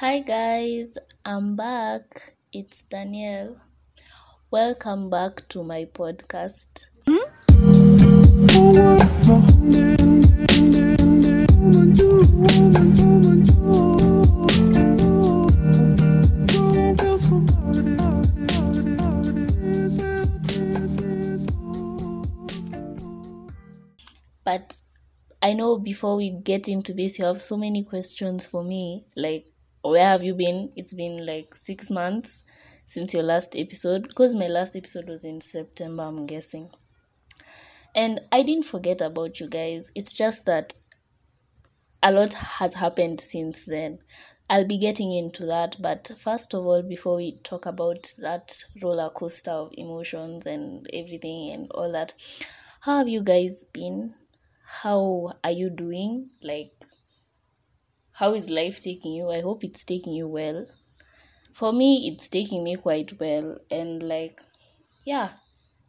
Hi guys, I'm back. It's Danielle. Welcome back to my podcast. But I know before we get into this, you have so many questions for me. Like, where have you been? It's been like six months since your last episode because my last episode was in September, I'm guessing. And I didn't forget about you guys. It's just that a lot has happened since then. I'll be getting into that, but first of all, before we talk about that roller coaster of emotions and everything and all that, how have you guys been? How are you doing? Like, how is life taking you? I hope it's taking you well. For me, it's taking me quite well, and like, yeah,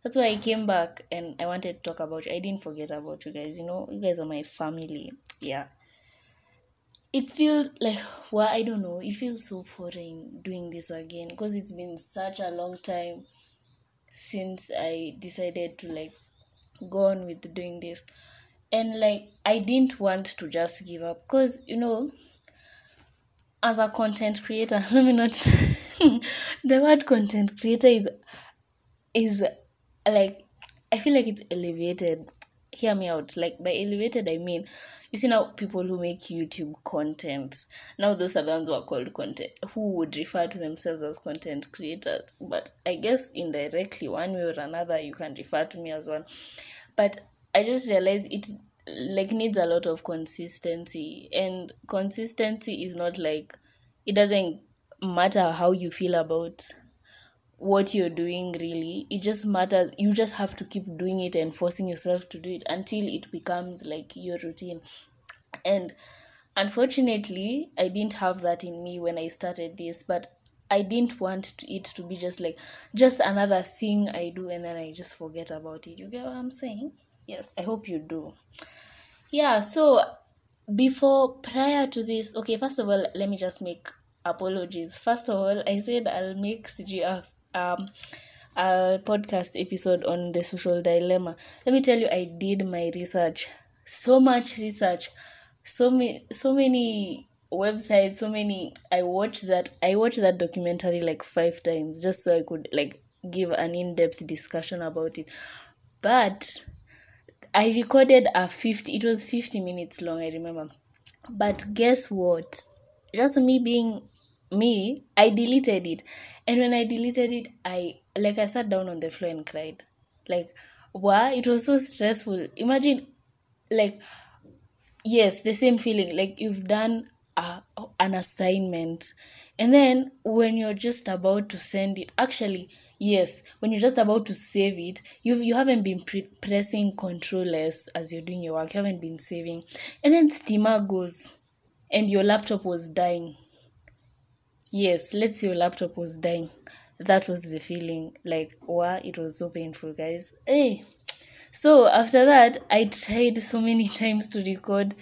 that's why I came back and I wanted to talk about you. I didn't forget about you guys. You know, you guys are my family. Yeah. It feels like, well, I don't know. It feels so foreign doing this again because it's been such a long time since I decided to like go on with doing this. And like, I didn't want to just give up because, you know, as a content creator, let me not, the word content creator is, is like I feel like it's elevated. Hear me out. Like by elevated, I mean you see now people who make YouTube content. Now those are the ones who are called content who would refer to themselves as content creators. But I guess indirectly, one way or another, you can refer to me as one. But I just realized it like needs a lot of consistency, and consistency is not like it doesn't matter how you feel about what you're doing really. It just matters you just have to keep doing it and forcing yourself to do it until it becomes like your routine. And unfortunately i didn't have that in me when i started this but i didn't want it to be just like just another thing i do and then i just forget about it. You get what i'm saying yes i hope you do yeah so before prior to this okay first of all let me just make apologies first of all i said i'll make cgf um a podcast episode on the social dilemma. Let me tell you, I did my research, so much research, so many, so many websites, so many. I watched that. I watched that documentary like five times just so I could like give an in-depth discussion about it. But I recorded a fifty. It was fifty minutes long. I remember. But guess what? Just me being me, I deleted it. And when I deleted it, I like I sat down on the floor and cried. Like, why? It was so stressful. Imagine, like, yes, the same feeling. Like you've done a, an assignment, and then when you're just about to send it, actually, yes, when you're just about to save it, you you haven't been pre- pressing Control S as you're doing your work. You haven't been saving, and then steamer goes, and your laptop was dying. Yes let's say your laptop was dying. That was the feeling. Like wow it was so painful guys. Hey. So after that i tried so many times to record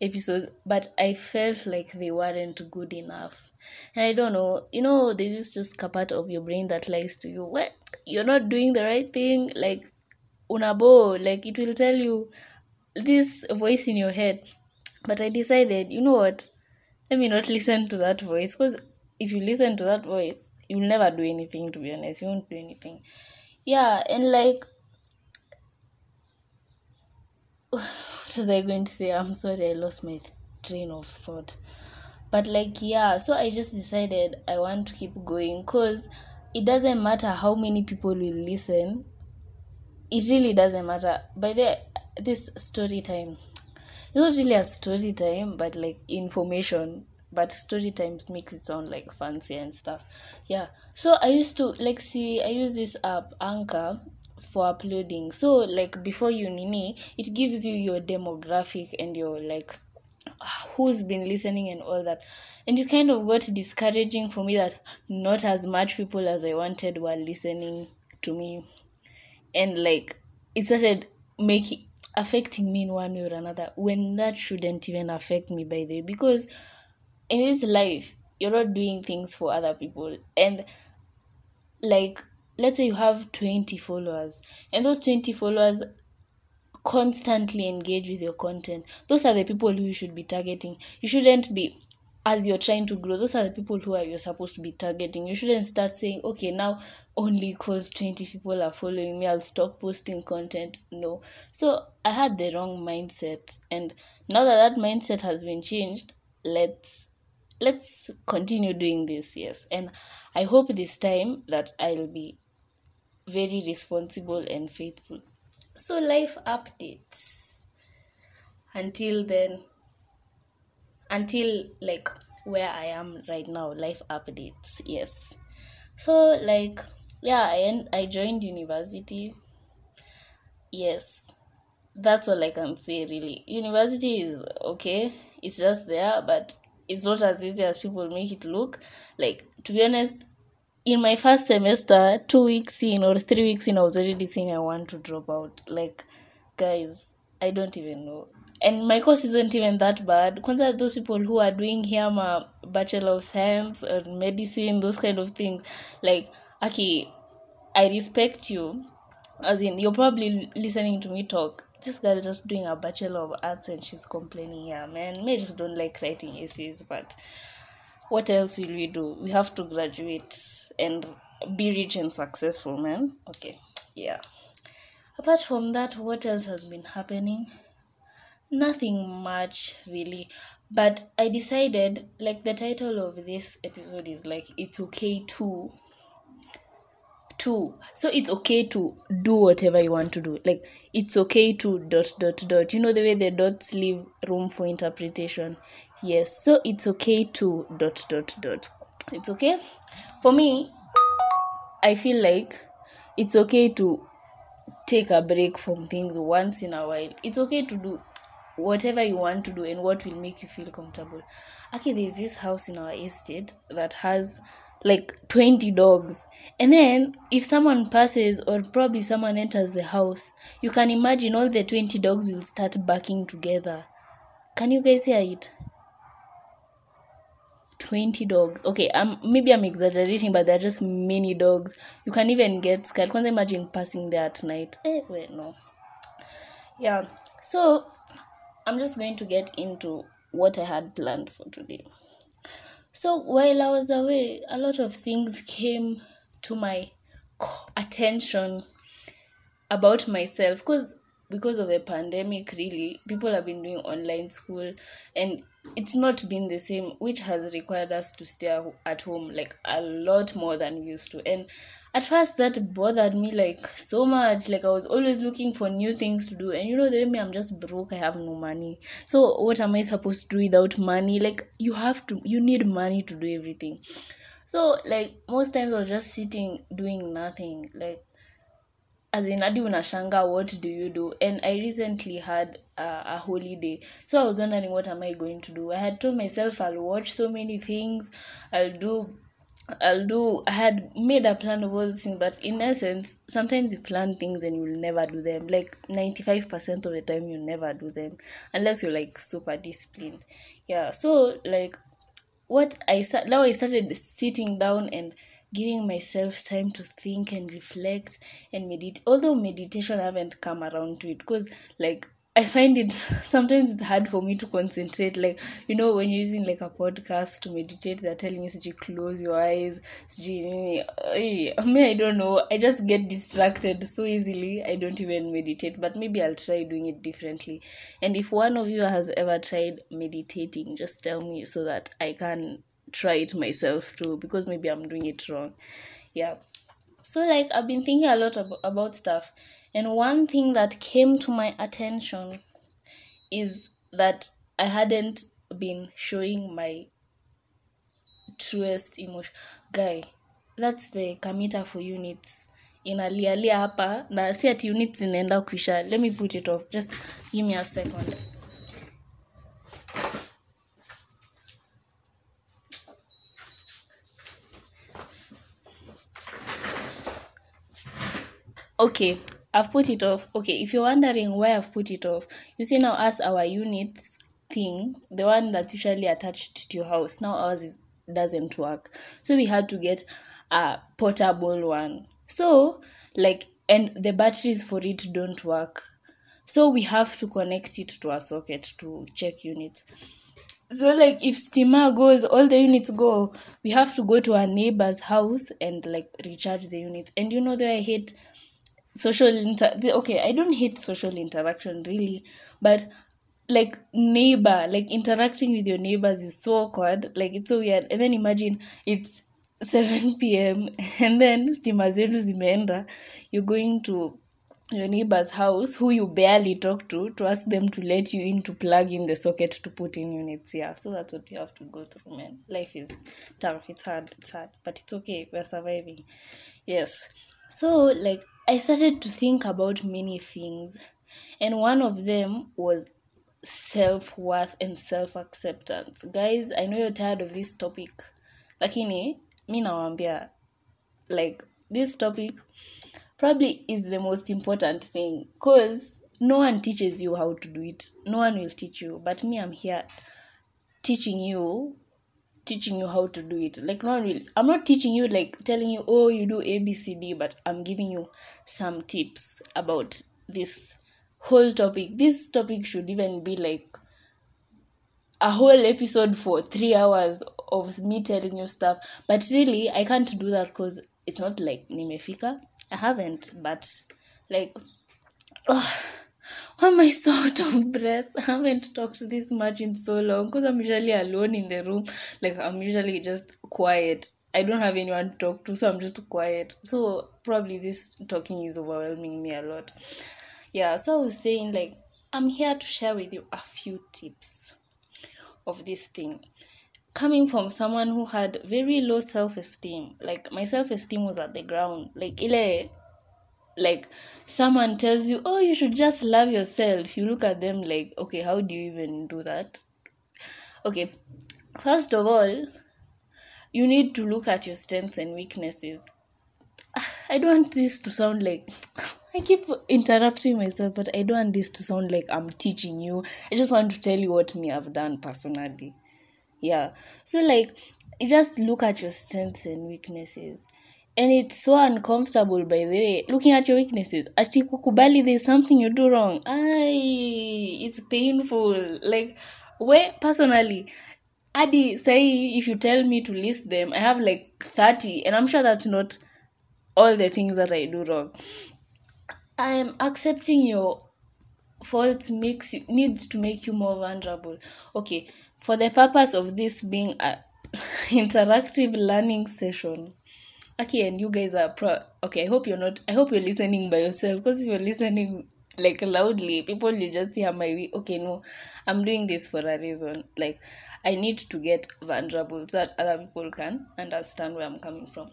episodes but i felt like they weren't good enough i don't know you know this is just a part of your brain that lies to you what you're not doing the right thing like unabo like it will tell you this voice in your head but i decided you know what let me not listen to that voice because if you listen to that voice, you'll never do anything, to be honest. You won't do anything. Yeah, and like, what was I going to say? I'm sorry, I lost my train of thought. But like, yeah, so I just decided I want to keep going because it doesn't matter how many people will listen. It really doesn't matter. By the this story time, it's not really a story time, but like information but story times makes it sound like fancy and stuff yeah so i used to like see i use this app anchor for uploading so like before you nini it gives you your demographic and your like who's been listening and all that. And it kind of got discouraging for me that not as much people as i wanted were listening to me. And like it started making affecting me in one way or another when that shouldn't even affect me by the way. Because in this life you're not doing things for other people. And like let's say you have 20 followers. And those 20 followers constantly engage with your content. Those are the people who you should be targeting. You shouldn't be as you're trying to grow those are the people who are you're supposed to be targeting. You shouldn't start saying okay now only because 20 people are following me i'll stop posting content. No. So i had the wrong mindset and now that that mindset has been changed let's let's continue doing this yes. And i hope this time that i'll be very responsible and faithful so life updates until then until like where I am right now, life updates. Yes. So like yeah, I I joined university. Yes. That's all I can say really. University is okay. It's just there, but it's not as easy as people make it look. Like to be honest, in my first semester, two weeks in or three weeks in, I was already saying I want to drop out. Like, guys, I don't even know. And my course isn't even that bad. Kwanza those people who are doing here ma bachelor of science or medicine those kind of things like okay i respect you. As in you're probably listening to me talk. This girl just doing a bachelor of arts and she's complaining yeah man me just don't like writing essays but what else will we do? We have to graduate and be rich and successful man. Okay yeah. Apart from that what else has been happening? Nothing much really. But i decided like the title of this episode is like it's okay to to so it's okay to do whatever you want to do. Like it's okay to dot dot dot. You know the way the dots leave room for interpretation? Yes. So it's okay to dot dot dot. It's okay? For me i feel like it's okay to take a break from things once in a while. It's okay to do whatever you want to do and what will make you feel comfortable. Okay, there's this house in our estate that has like 20 dogs. And then if someone passes or probably someone enters the house, you can imagine all the 20 dogs will start barking together. Can you guys hear it? 20 dogs. Okay, um maybe I'm exaggerating, but there are just many dogs. You can even get scared. Can't imagine passing there at night. Eh, wait, no. Yeah. So I'm just going to get into what I had planned for today. So, while I was away, a lot of things came to my attention about myself because because of the pandemic really people have been doing online school and it's not been the same which has required us to stay at home like a lot more than we used to. And at first that bothered me like so much. Like i was always looking for new things to do. And you know the way me i'm just broke i have no money. So what am i supposed to do without money? Like you have to you need money to do everything. So like most times i was just sitting doing nothing. Like as in hadi unashanga what do you do? And i recently had a, a holiday. So i was wondering what am i going to do? I had told myself i'll watch so many things. I'll do I'll do I had made a plan of all these things, but in essence, sometimes you plan things and you'll never do them. Like 95% of the time you never do them unless you're like super disciplined. Yeah. So like what I start now I started sitting down and giving myself time to think and reflect and meditate. Although meditation I haven't come around to it because like I find it sometimes it's hard for me to concentrate. Like, you know, when you're using like a podcast to meditate, they're telling you to close your eyes. Me, I don't know. I just get distracted so easily. I don't even meditate, but maybe I'll try doing it differently. And if one of you has ever tried meditating, just tell me so that I can try it myself too, because maybe I'm doing it wrong. Yeah. So, like, I've been thinking a lot ab- about stuff and one thing that came to my attention is that I hadn't been showing my truest emotion. Guy, that's the kamita for units. inalialia hapa na si ati units zinaenda kuisha let me put it off just give me a second okay I've put it off. Okay, if you're wondering why I've put it off, you see now as our units thing, the one that's usually attached to your house, now ours is doesn't work. So we had to get a portable one. So like and the batteries for it don't work. So we have to connect it to a socket to check units. So like if steamer goes all the units go we have to go to our neighbor's house and like recharge the units. And you know that i hate social inter okay i don't hate social interaction really but like neighbor like interacting with your neighbors is so awkward like it's so weird. And then imagine it's 7 p.m and then stima zenu zimeenda. You're going to your neighbor's house who you barely talk to to ask them to let you in to plug in the socket to put in units. Yeah so that's what you have to go through man. Life is tough. It's hard. It's hard. But it's okay. We're surviving. Yes. So like i started to think about many things and one of them was self-worth and self-acceptance. Guys i know you're tired of this topic lakini mi nawambia like this topic probably is the most important thing because no one teaches you how to do it. No one will teach you but me i'm here teaching you teaching you how to do it. Like no really. I'm not teaching you like telling you oh you do abcd but i'm giving you some tips about this whole topic. This topic should even be like a whole episode for three hours of me telling you stuff. But really i can't do that because it's not like nimefika. I haven't, but like, oh, I so out of breath? I haven't talked this much in so long because I'm usually alone in the room. Like, I'm usually just quiet. I don't have anyone to talk to, so I'm just quiet. So, probably this talking is overwhelming me a lot. Yeah, so I was saying, like, I'm here to share with you a few tips of this thing coming from someone who had very low self-esteem like my self-esteem was at the ground like ile like someone tells you oh you should just love yourself. You look at them like okay how do you even do that? Okay first of all you need to look at your strengths and weaknesses. I don't want this to sound like i keep interrupting myself but i don't want this to sound like i'm teaching you. I just want to tell you what me i've done personally. Yeah. So like you just look at your strengths and weaknesses and it's so uncomfortable by the way. Looking at your weaknesses ati kukubali there's something you do wrong. Ay, it's painful. Like where personally adi say if you tell me to list them i have like 30 and i'm sure that's not all the things that i do wrong. I'm accepting your faults makes you needs to make you more vulnerable. Okay for the purpose of this being a interactive learning session okay and you guys are pro okay i hope you're not i hope you're listening by yourself because if you're listening like loudly people will just hear my okay no i'm doing this for a reason. Like i need to get vulnerable so that other people can understand where i'm coming from.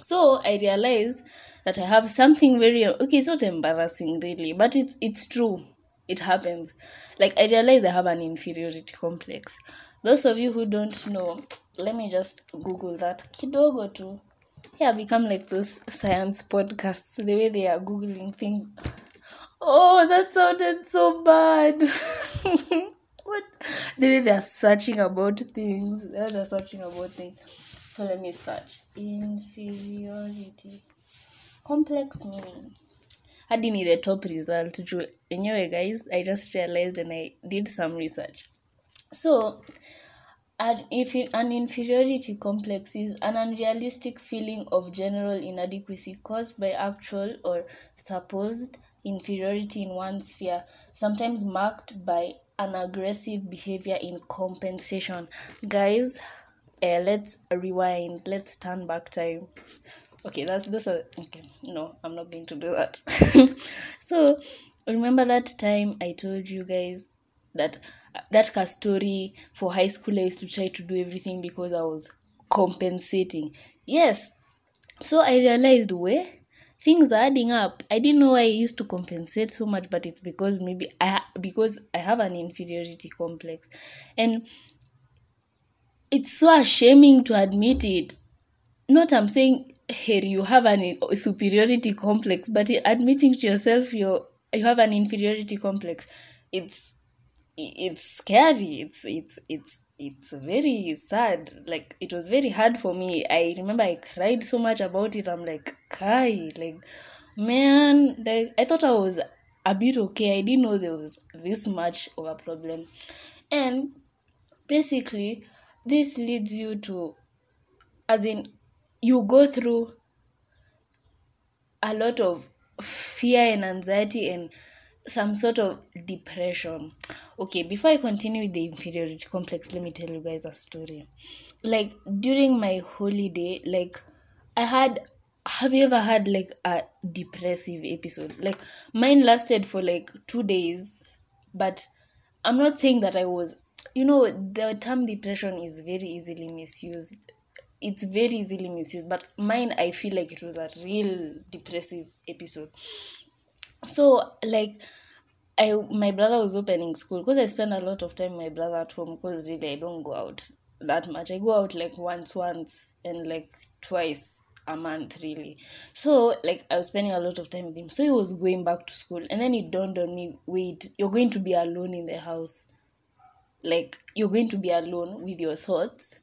So i realize that i have something very okay it's not embarrassing really but it's it's true. It happens. Like i realize i have an inferiority complex. Those of you who don't know let me just google that. Kidogo too yeah become like those science podcasts the way they are googling things. Oh that sounded so bad. What? The way they are searching about things. They're searching about things. So let me search. Inferiority. Complex meaning. Hadi ni the top result juu enyewe guys i just realized and i did some research. So an, if an inferiority complex is an unrealistic feeling of general inadequacy caused by actual or supposed inferiority in one sphere sometimes marked by an aggressive behavior in compensation. Guys uh, let's rewind. Let's turn back time. Okay that's those are okay no i'm not going to do that. So remember that time i told you guys that that ka story for high school i used to try to do everything because i was compensating. Yes. So i realized where things are adding up. I didn't know i used to compensate so much but it's because maybe i because i have an inferiority complex. And it's so ashaming to admit it. Not i'm saying here you have an superiority complex but admitting to yourself you you have an inferiority complex it's it's scary. It's it's it's it's very sad. Like it was very hard for me. I remember i cried so much about it. I'm like kai like man like i thought i was a bit okay. I didn't know there was this much of a problem. And basically this leads you to as in you go through a lot of fear and anxiety and some sort of depression. Okay, before I continue with the inferiority complex, let me tell you guys a story. Like during my holiday, like I had have you ever had like a depressive episode? Like mine lasted for like two days, but I'm not saying that I was you know the term depression is very easily misused it's very easily misused but mine i feel like it was a real depressive episode so like I my brother was opening school because I spend a lot of time with my brother at home because really I don't go out that much. I go out like once once and like twice a month really. So like I was spending a lot of time with him. So he was going back to school and then it dawned on me, wait, you're going to be alone in the house. Like you're going to be alone with your thoughts.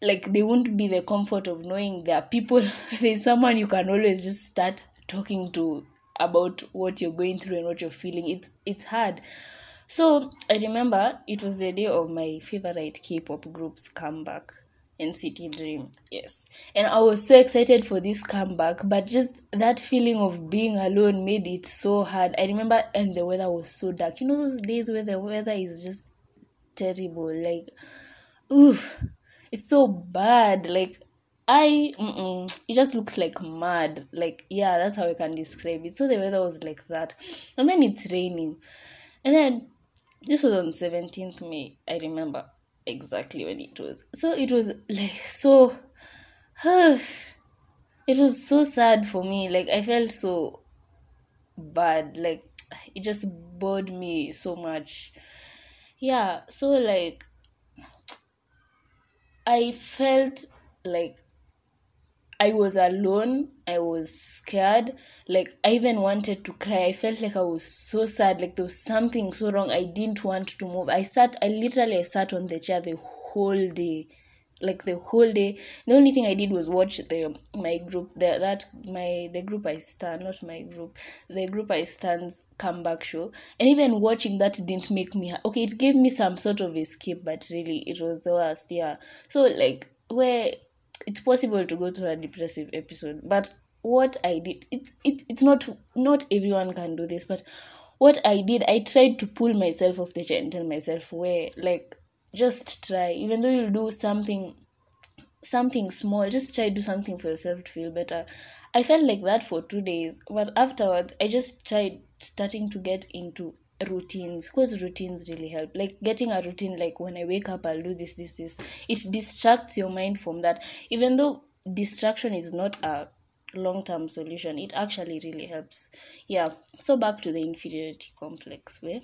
Like they won't be the comfort of knowing there are people there's someone you can always just start talking to about what you're going through and what you're feeling. It's it's hard. So i remember it was the day of my favorite k-pop group's comeback nct dream. Yes. And i was so excited for this comeback but just that feeling of being alone made it so hard. I remember and the weather was so dark. You know those days where the weather is just terrible? Like oof. It's so bad. Like I mm-mm, it just looks like mud. Like yeah, that's how I can describe it. So the weather was like that, and then it's raining, and then this was on seventeenth May. I remember exactly when it was. So it was like so. it was so sad for me. Like I felt so bad. Like it just bored me so much. Yeah. So like I felt like I was alone. I was scared. Like, I even wanted to cry. I felt like I was so sad. Like, there was something so wrong. I didn't want to move. I sat, I literally I sat on the chair the whole day. Like, the whole day. The only thing I did was watch the my group, the, that, my, the group I stand, not my group, the group I stand's comeback show. And even watching that didn't make me, okay, it gave me some sort of escape, but really, it was the worst. Yeah. So, like, where it's possible to go through a depressive episode but what i did it's it, it's not not everyone can do this but what i did i tried to pull myself off the chair and tell myself where like just try. Even though you'll do something something small just try to do something for yourself to feel better. I felt like that for two days but afterwards i just tried starting to get into routines because routines really help? Like getting a routine like when i wake up i'll do this this this. It distracts your mind from that. Even though distraction is not a long term solution it actually really helps. Yeah. So back to the inferiority complex where?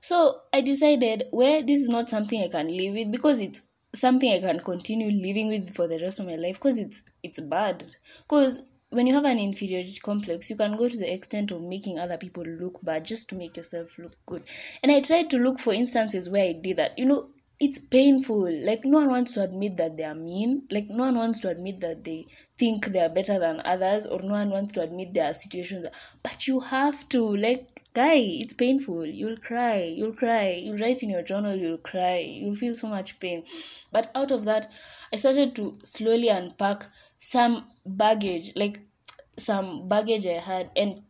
So i decided where this is not something i can live with because it's something i can continue living with for the rest of my life because it's it's bad. Because when you have an inferiority complex, you can go to the extent of making other people look bad just to make yourself look good. And I tried to look for instances where I did that. You know, it's painful. Like, no one wants to admit that they are mean. Like, no one wants to admit that they think they are better than others, or no one wants to admit their situations. But you have to. Like, guy, it's painful. You'll cry. You'll cry. You'll write in your journal, you'll cry. You'll feel so much pain. But out of that, I started to slowly unpack some baggage, like some baggage I had, and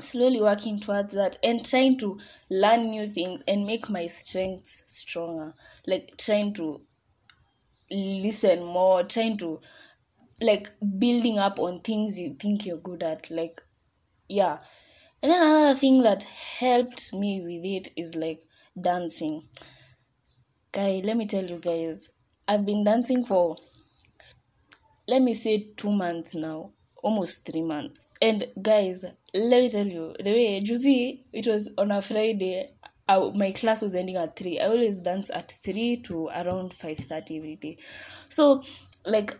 slowly working towards that and trying to learn new things and make my strengths stronger. Like trying to listen more, trying to like building up on things you think you're good at. Like, yeah. And then another thing that helped me with it is like dancing. Guy, let me tell you guys, I've been dancing for let me say two months now almost three months and guys let me tell you the way juzi it was on a friday I, my class was ending at 3 i always dance at 3 to around 5.30 every day so like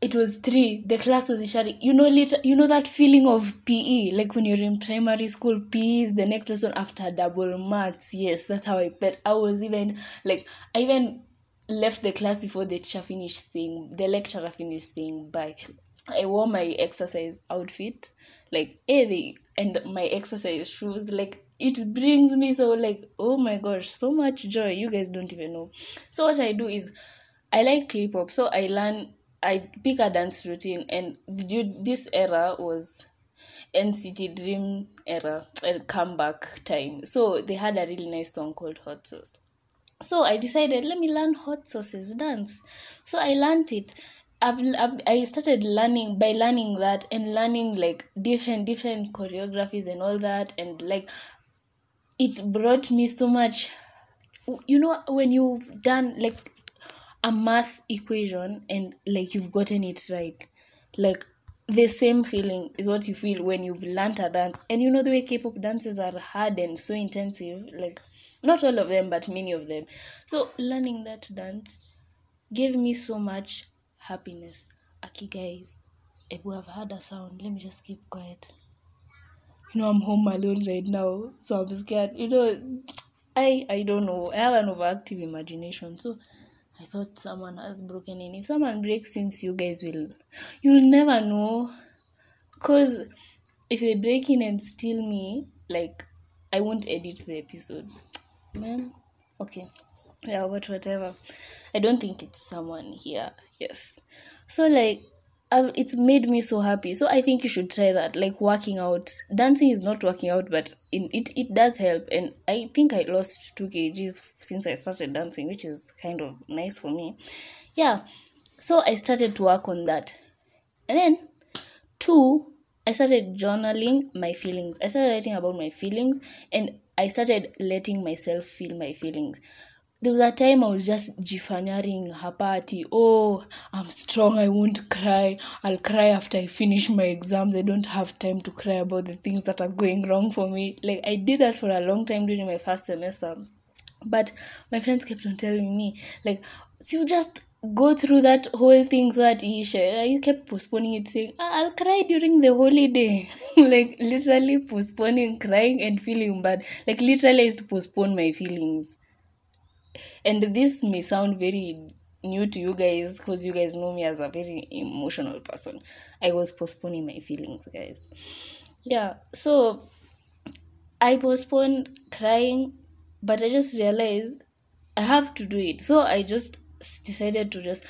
it was three. The class was sharing. You know, later, you know that feeling of PE, like when you're in primary school. PE is the next lesson after double maths. Yes, that's how I felt. I was even like, I even left the class before the teacher finished saying, the lecturer finished saying bye. I wore my exercise outfit, like, eh, they, and my exercise shoes. Like, it brings me so, like, oh my gosh, so much joy. You guys don't even know. So, what I do is, I like K pop, so I learn I pick a dance routine, and this era was NCT Dream era, comeback time. So they had a really nice song called Hot Sauce. So I decided, let me learn Hot Sauce's dance. So I learned it. I've, I've, I started learning by learning that and learning like different different choreographies and all that and like it brought me so much you know when you've done like a math equation and like you've gotten it right like the same feeling is what you feel when you've learned a dance. And you know the way k-pop dances are hard and so intensive like not all of them but many of them. So learning that dance gave me so much happiness. Aki guys if we have heard a sound. Let me just keep quiet. You know i'm home alone right now so i'm scared. You know i i don't know. I have an overactive imagination so I thought someone has broken in. If someone breaks since you guys will, you'll never know. Cause if they break in and steal me, like I won't edit the episode. Man, okay, yeah, but whatever. I don't think it's someone here. Yes, so like uh, it's made me so happy. So i think you should try that like working out. Dancing is not working out but in, it, it does help. And i think i lost 2 kgs since i started dancing which is kind of nice for me. Yeah. So i started to work on that. And then two i started journaling my feelings. I started writing about my feelings and i started letting myself feel my feelings there was a time I was just jifanyaring hapati. Oh, I'm strong. I won't cry. I'll cry after I finish my exams. I don't have time to cry about the things that are going wrong for me. Like I did that for a long time during my first semester. But my friends kept on telling me, like, so just go through that whole thing so that I kept postponing it, saying, I'll cry during the holiday. like literally postponing crying and feeling bad. Like literally I used to postpone my feelings and this may sound very new to you guys because you guys know me as a very emotional person. I was postponing my feelings guys. Yeah so i postponed crying but i just realized i have to do it. So i just decided to just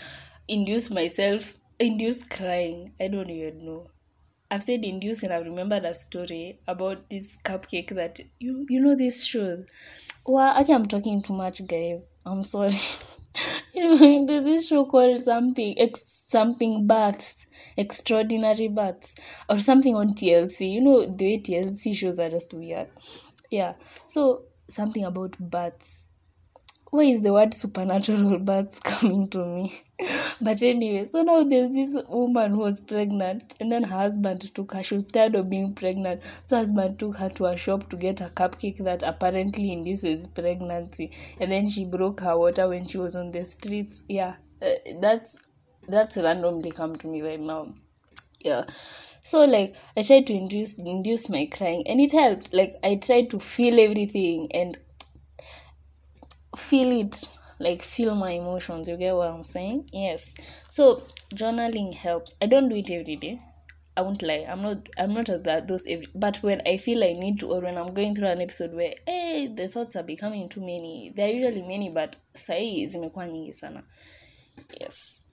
induce myself induce crying. I don't even know. I've said induce and I remembered a story about this cupcake that you you know these shows well, okay, I'm talking too much, guys. I'm sorry. there's this show called something, ex, something baths, extraordinary baths, or something on TLC. You know, the way TLC shows are just weird. Yeah. So something about baths why is the word supernatural births coming to me? but anyway, so now there's this woman who was pregnant, and then her husband took her. She was tired of being pregnant, so husband took her to a shop to get a cupcake that apparently induces pregnancy, and then she broke her water when she was on the streets. Yeah, uh, that's that's randomly come to me right now. Yeah so like i tried to induce induce my crying and it helped like i tried to feel everything and feel it like feel my emotions you get what i'm saying? Yes. So journaling helps. I don't do it every day. I won't lie. I'm not i'm not at that those every but when i feel i need to or when i'm going through an episode where hey the thoughts are becoming too many they're usually many but sahi zimekuwa nyingi sana. Yes.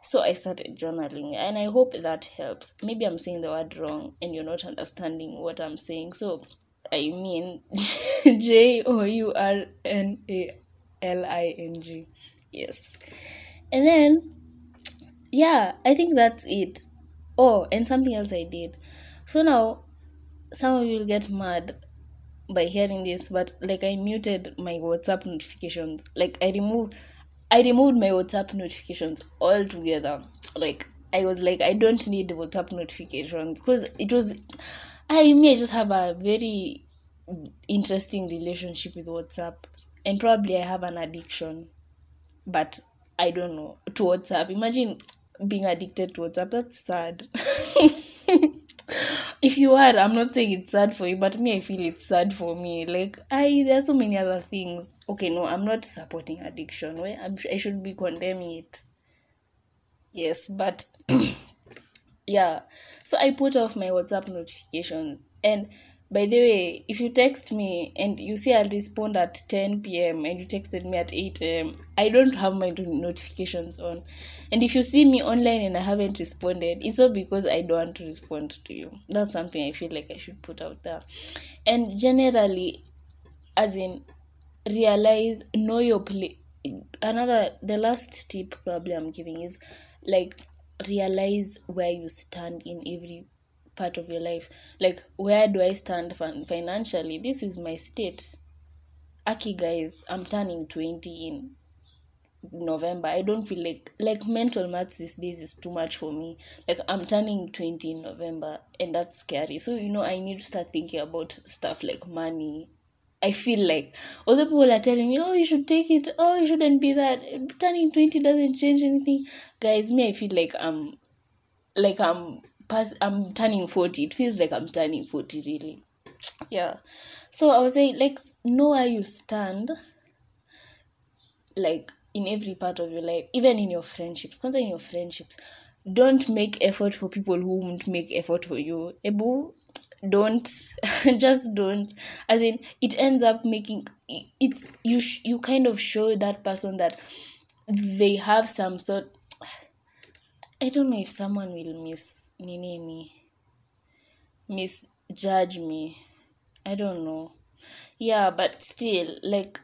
So i started journaling and i hope that helps. Maybe i'm saying the word wrong and you're not understanding what i'm saying. So I mean J O U R N A L I N G. Yes. And then, yeah, I think that's it. Oh, and something else I did. So now, some of you will get mad by hearing this, but like I muted my WhatsApp notifications. Like I removed, I removed my WhatsApp notifications altogether. Like I was like, I don't need WhatsApp notifications because it was I may I just have a very interesting relationship with WhatsApp, and probably I have an addiction, but I don't know to WhatsApp. Imagine being addicted to WhatsApp. That's sad. if you are, I'm not saying it's sad for you, but me, I feel it's sad for me. Like, I there are so many other things. Okay, no, I'm not supporting addiction. Where I'm, I should be condemning it. Yes, but yeah. So I put off my WhatsApp notification, and by the way, if you text me and you say I'll respond at 10 p.m. and you texted me at 8 a.m., I don't have my notifications on. And if you see me online and I haven't responded, it's not because I don't want to respond to you. That's something I feel like I should put out there. And generally, as in, realize, know your place. Another, the last tip probably I'm giving is like, realize where you stand in every part of your life. Like where do i stand fin- financially? This is my state. Aki guys i'm turning 20 in november. I don't feel like like mental maths these days is too much for me. Like i'm turning 20 in november and that's scary. So you know i need to start thinking about stuff like money I feel like other people are telling me, oh, you should take it. Oh, you shouldn't be that. Turning 20 doesn't change anything. Guys, me, I feel like I'm, like I'm past i'm turning 40 it feels like i'm turning 40 really yeah so i was saying like know where you stand like in every part of your life even in your friendships consider your friendships don't make effort for people who won't make effort for you ebu don't just don't as in it ends up making it's you sh- you kind of show that person that they have some sort I don't know if someone will miss nini me misjudge me. I don't know. Yeah, but still, like,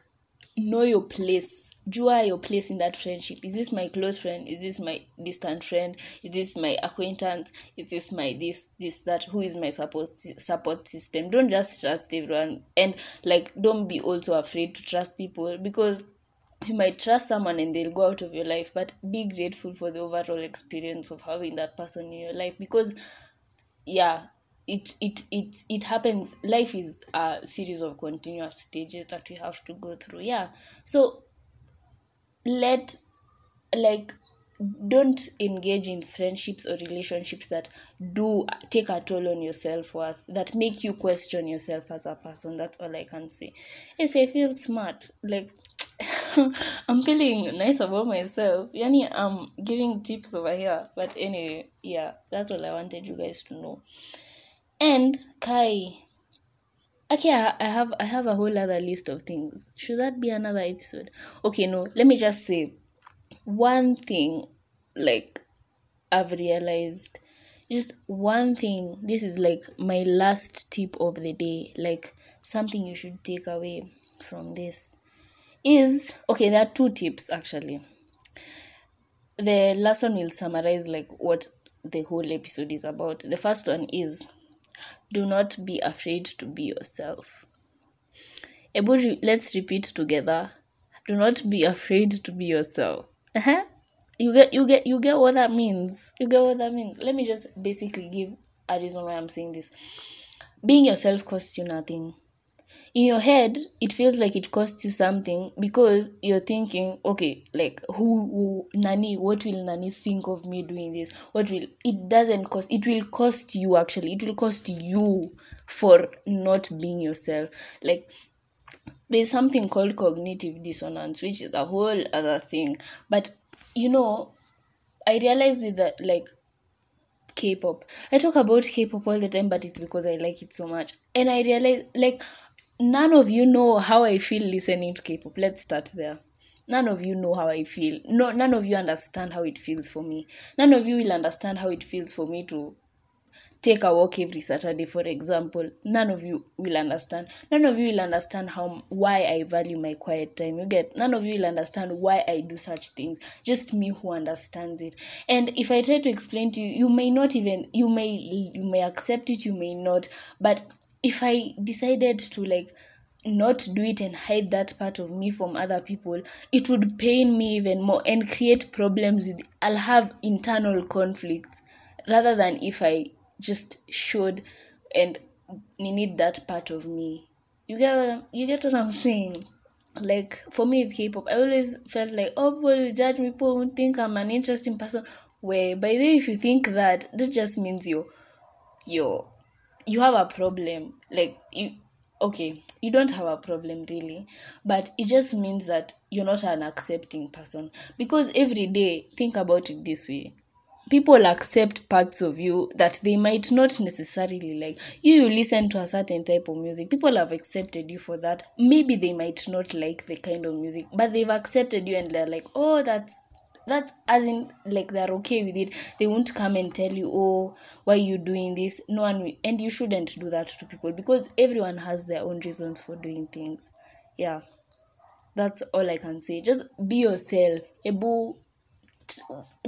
know your place. Jua your place in that friendship. Is this my close friend? Is this my distant friend? Is this my acquaintance? Is this my this this that? Who is my support support system? Don't just trust everyone, and like, don't be also afraid to trust people because you might trust someone and they'll go out of your life but be grateful for the overall experience of having that person in your life because yeah it it it it happens life is a series of continuous stages that we have to go through yeah so let like don't engage in friendships or relationships that do take a toll on your self-worth that make you question yourself as a person that's all i can say yes i feel smart like I'm feeling nice about myself. Yani, I'm giving tips over here. But anyway, yeah, that's all I wanted you guys to know. And Kai, okay, I have I have a whole other list of things. Should that be another episode? Okay, no. Let me just say one thing. Like I've realized, just one thing. This is like my last tip of the day. Like something you should take away from this is okay there are two tips actually the last one will summarize like what the whole episode is about the first one is do not be afraid to be yourself. Ebu, let's repeat together. Do not be afraid to be yourself. Uh-huh. you get you get you get what that means. You get what that means. Let me just basically give a reason why i'm saying this. Being yourself costs you nothing in your head it feels like it costs you something because you're thinking okay like who, who nani what will nani think of me doing this? What will it doesn't cost it will cost you actually. It will cost you for not being yourself. Like there's something called cognitive dissonance which is a whole other thing. But you know i realized with that like k-pop. I talk about k-pop all the time but it's because i like it so much. And i realize like none of you know how I feel listening to K-pop. Let's start there. None of you know how I feel. No, none of you understand how it feels for me. None of you will understand how it feels for me to take a walk every Saturday, for example. None of you will understand. None of you will understand how why I value my quiet time. You get none of you will understand why I do such things. Just me who understands it. And if I try to explain to you, you may not even you may you may accept it, you may not, but if I decided to like not do it and hide that part of me from other people, it would pain me even more and create problems with I'll have internal conflicts rather than if I just showed and need that part of me. You get what I'm, you get what I'm saying? like for me with K-pop, I always felt like oh people will judge me, people won't think I'm an interesting person. Where by the way, if you think that, that just means you you you have a problem. Like you okay, you don't have a problem really, but it just means that you're not an accepting person. Because every day, think about it this way people accept parts of you that they might not necessarily like you, you listen to a certain type of music people have accepted you for that maybe they might not like the kind of music but they've accepted you and they're like oh that's that's as in like they're okay with it. They won't come and tell you oh why you doing this? No one will, and you shouldn't do that to people because everyone has their own reasons for doing things. Yeah. That's all i can say. Just be yourself. Ebu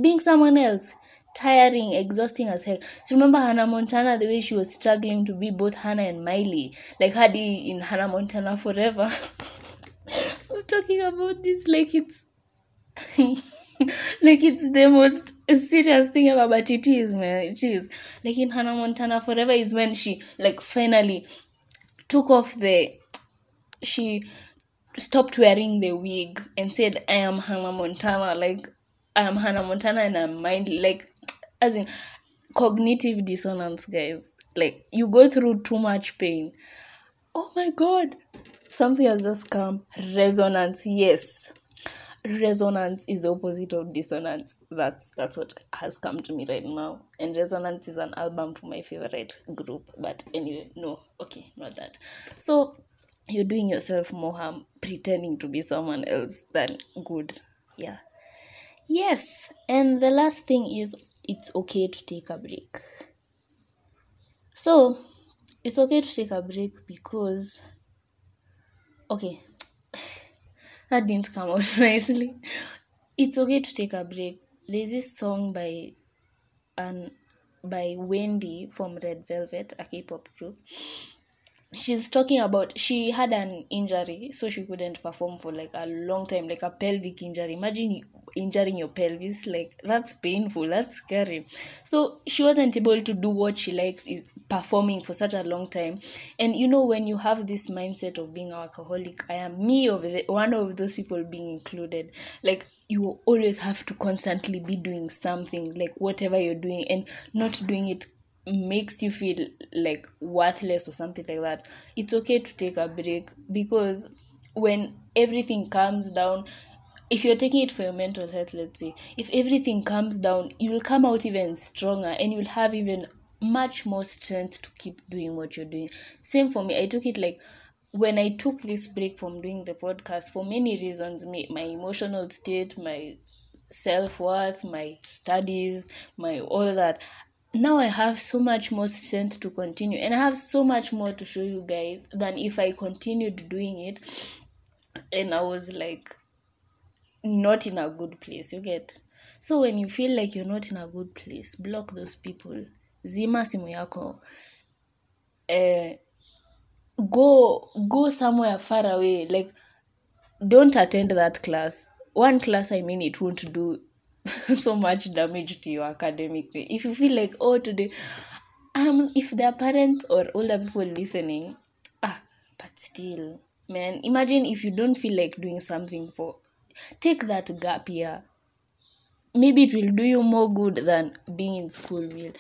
being someone else. Tiring exhausting as heck so remember hannah montana the way she was struggling to be both hannah and miley? Like hadi in hannah montana forever. I'm talking about this like it's like it's the most serious thing ever but it is man it is. Like in hannah montana forever is when she like finally took off the she stopped wearing the wig and said i am hannah montana. Like i am hannah montana and i'm mind like as in cognitive dissonance guys. Like you go through too much pain. Oh my god. Something has just come. Resonance. Yes resonance is the opposite of dissonance. That's that's what has come to me right now. And resonance is an album for my favorite group but anyway no okay not that. So you're doing yourself more harm pretending to be someone else than good. Yeah. Yes and the last thing is it's okay to take a break. So it's okay to take a break because okay that didn't come out nicely. It's okay to take a break. There's this song by an by wendy from red velvet a k-pop group she's talking about she had an injury so she couldn't perform for like a long time like a pelvic injury. Imagine injuring your pelvis like that's painful that's scary. So she wasn't able to do what she likes is performing for such a long time. And you know when you have this mindset of being alcoholic i am me of the, one of those people being included. Like you always have to constantly be doing something like whatever you're doing and not doing it makes you feel like worthless or something like that it's okay to take a break because when everything comes down if you're taking it for your mental health let's say if everything comes down you will come out even stronger and you'll have even much more strength to keep doing what you're doing. Same for me i took it like when i took this break from doing the podcast for many reasons my, my emotional state my self-worth my studies my all that now I have so much more strength to continue and I have so much more to show you guys than if I continued doing it and I was like not in a good place. You get so when you feel like you're not in a good place, block those people. Zima simu yako. Eh, go go somewhere far away. Like don't attend that class. One class I mean it won't do so much damage to your academically. If you feel like, oh, today, um, if there are parents or older people listening, ah, but still, man, imagine if you don't feel like doing something for, take that gap year. Maybe it will do you more good than being in school will.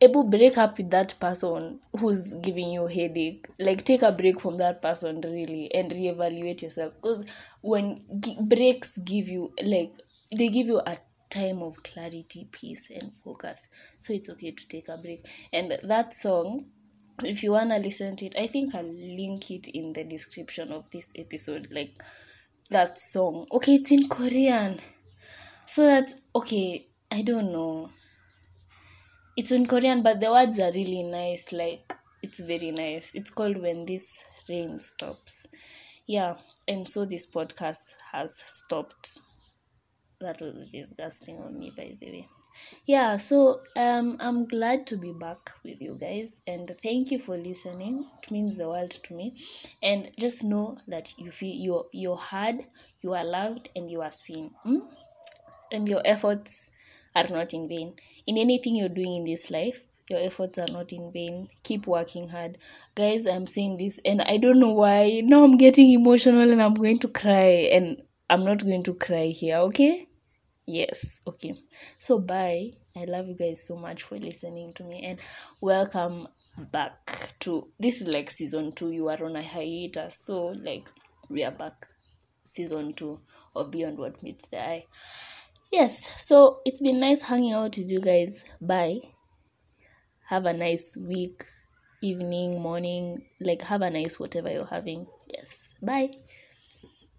Able break up with that person who's giving you headache. Like take a break from that person really and reevaluate yourself. Because when breaks give you like they give you a time of clarity, peace, and focus. So it's okay to take a break. And that song, if you wanna listen to it, I think I'll link it in the description of this episode. Like that song. Okay, it's in Korean. So that okay, I don't know. It's in Korean, but the words are really nice. Like it's very nice. It's called When This Rain Stops. Yeah, and so this podcast has stopped that was disgusting on me by the way. Yeah so um i'm glad to be back with you guys and thank you for listening. It means the world to me. And just know that you feel you're you're heard you are loved and you are seen mm? and your efforts are not in vain. In anything you're doing in this life your efforts are not in vain. Keep working hard. Guys i'm saying this and i don't know why. Now i'm getting emotional and i'm going to cry and i'm not going to cry here okay yes okay. So bye. I love you guys so much for listening to me and welcome back to this is like season two. You are on a hiatus so like we are back season two of beyond what meets the eye. Yes so it's been nice hanging out with you guys. Bye. Have a nice week evening morning like have a nice whatever you're having. Yes. Bye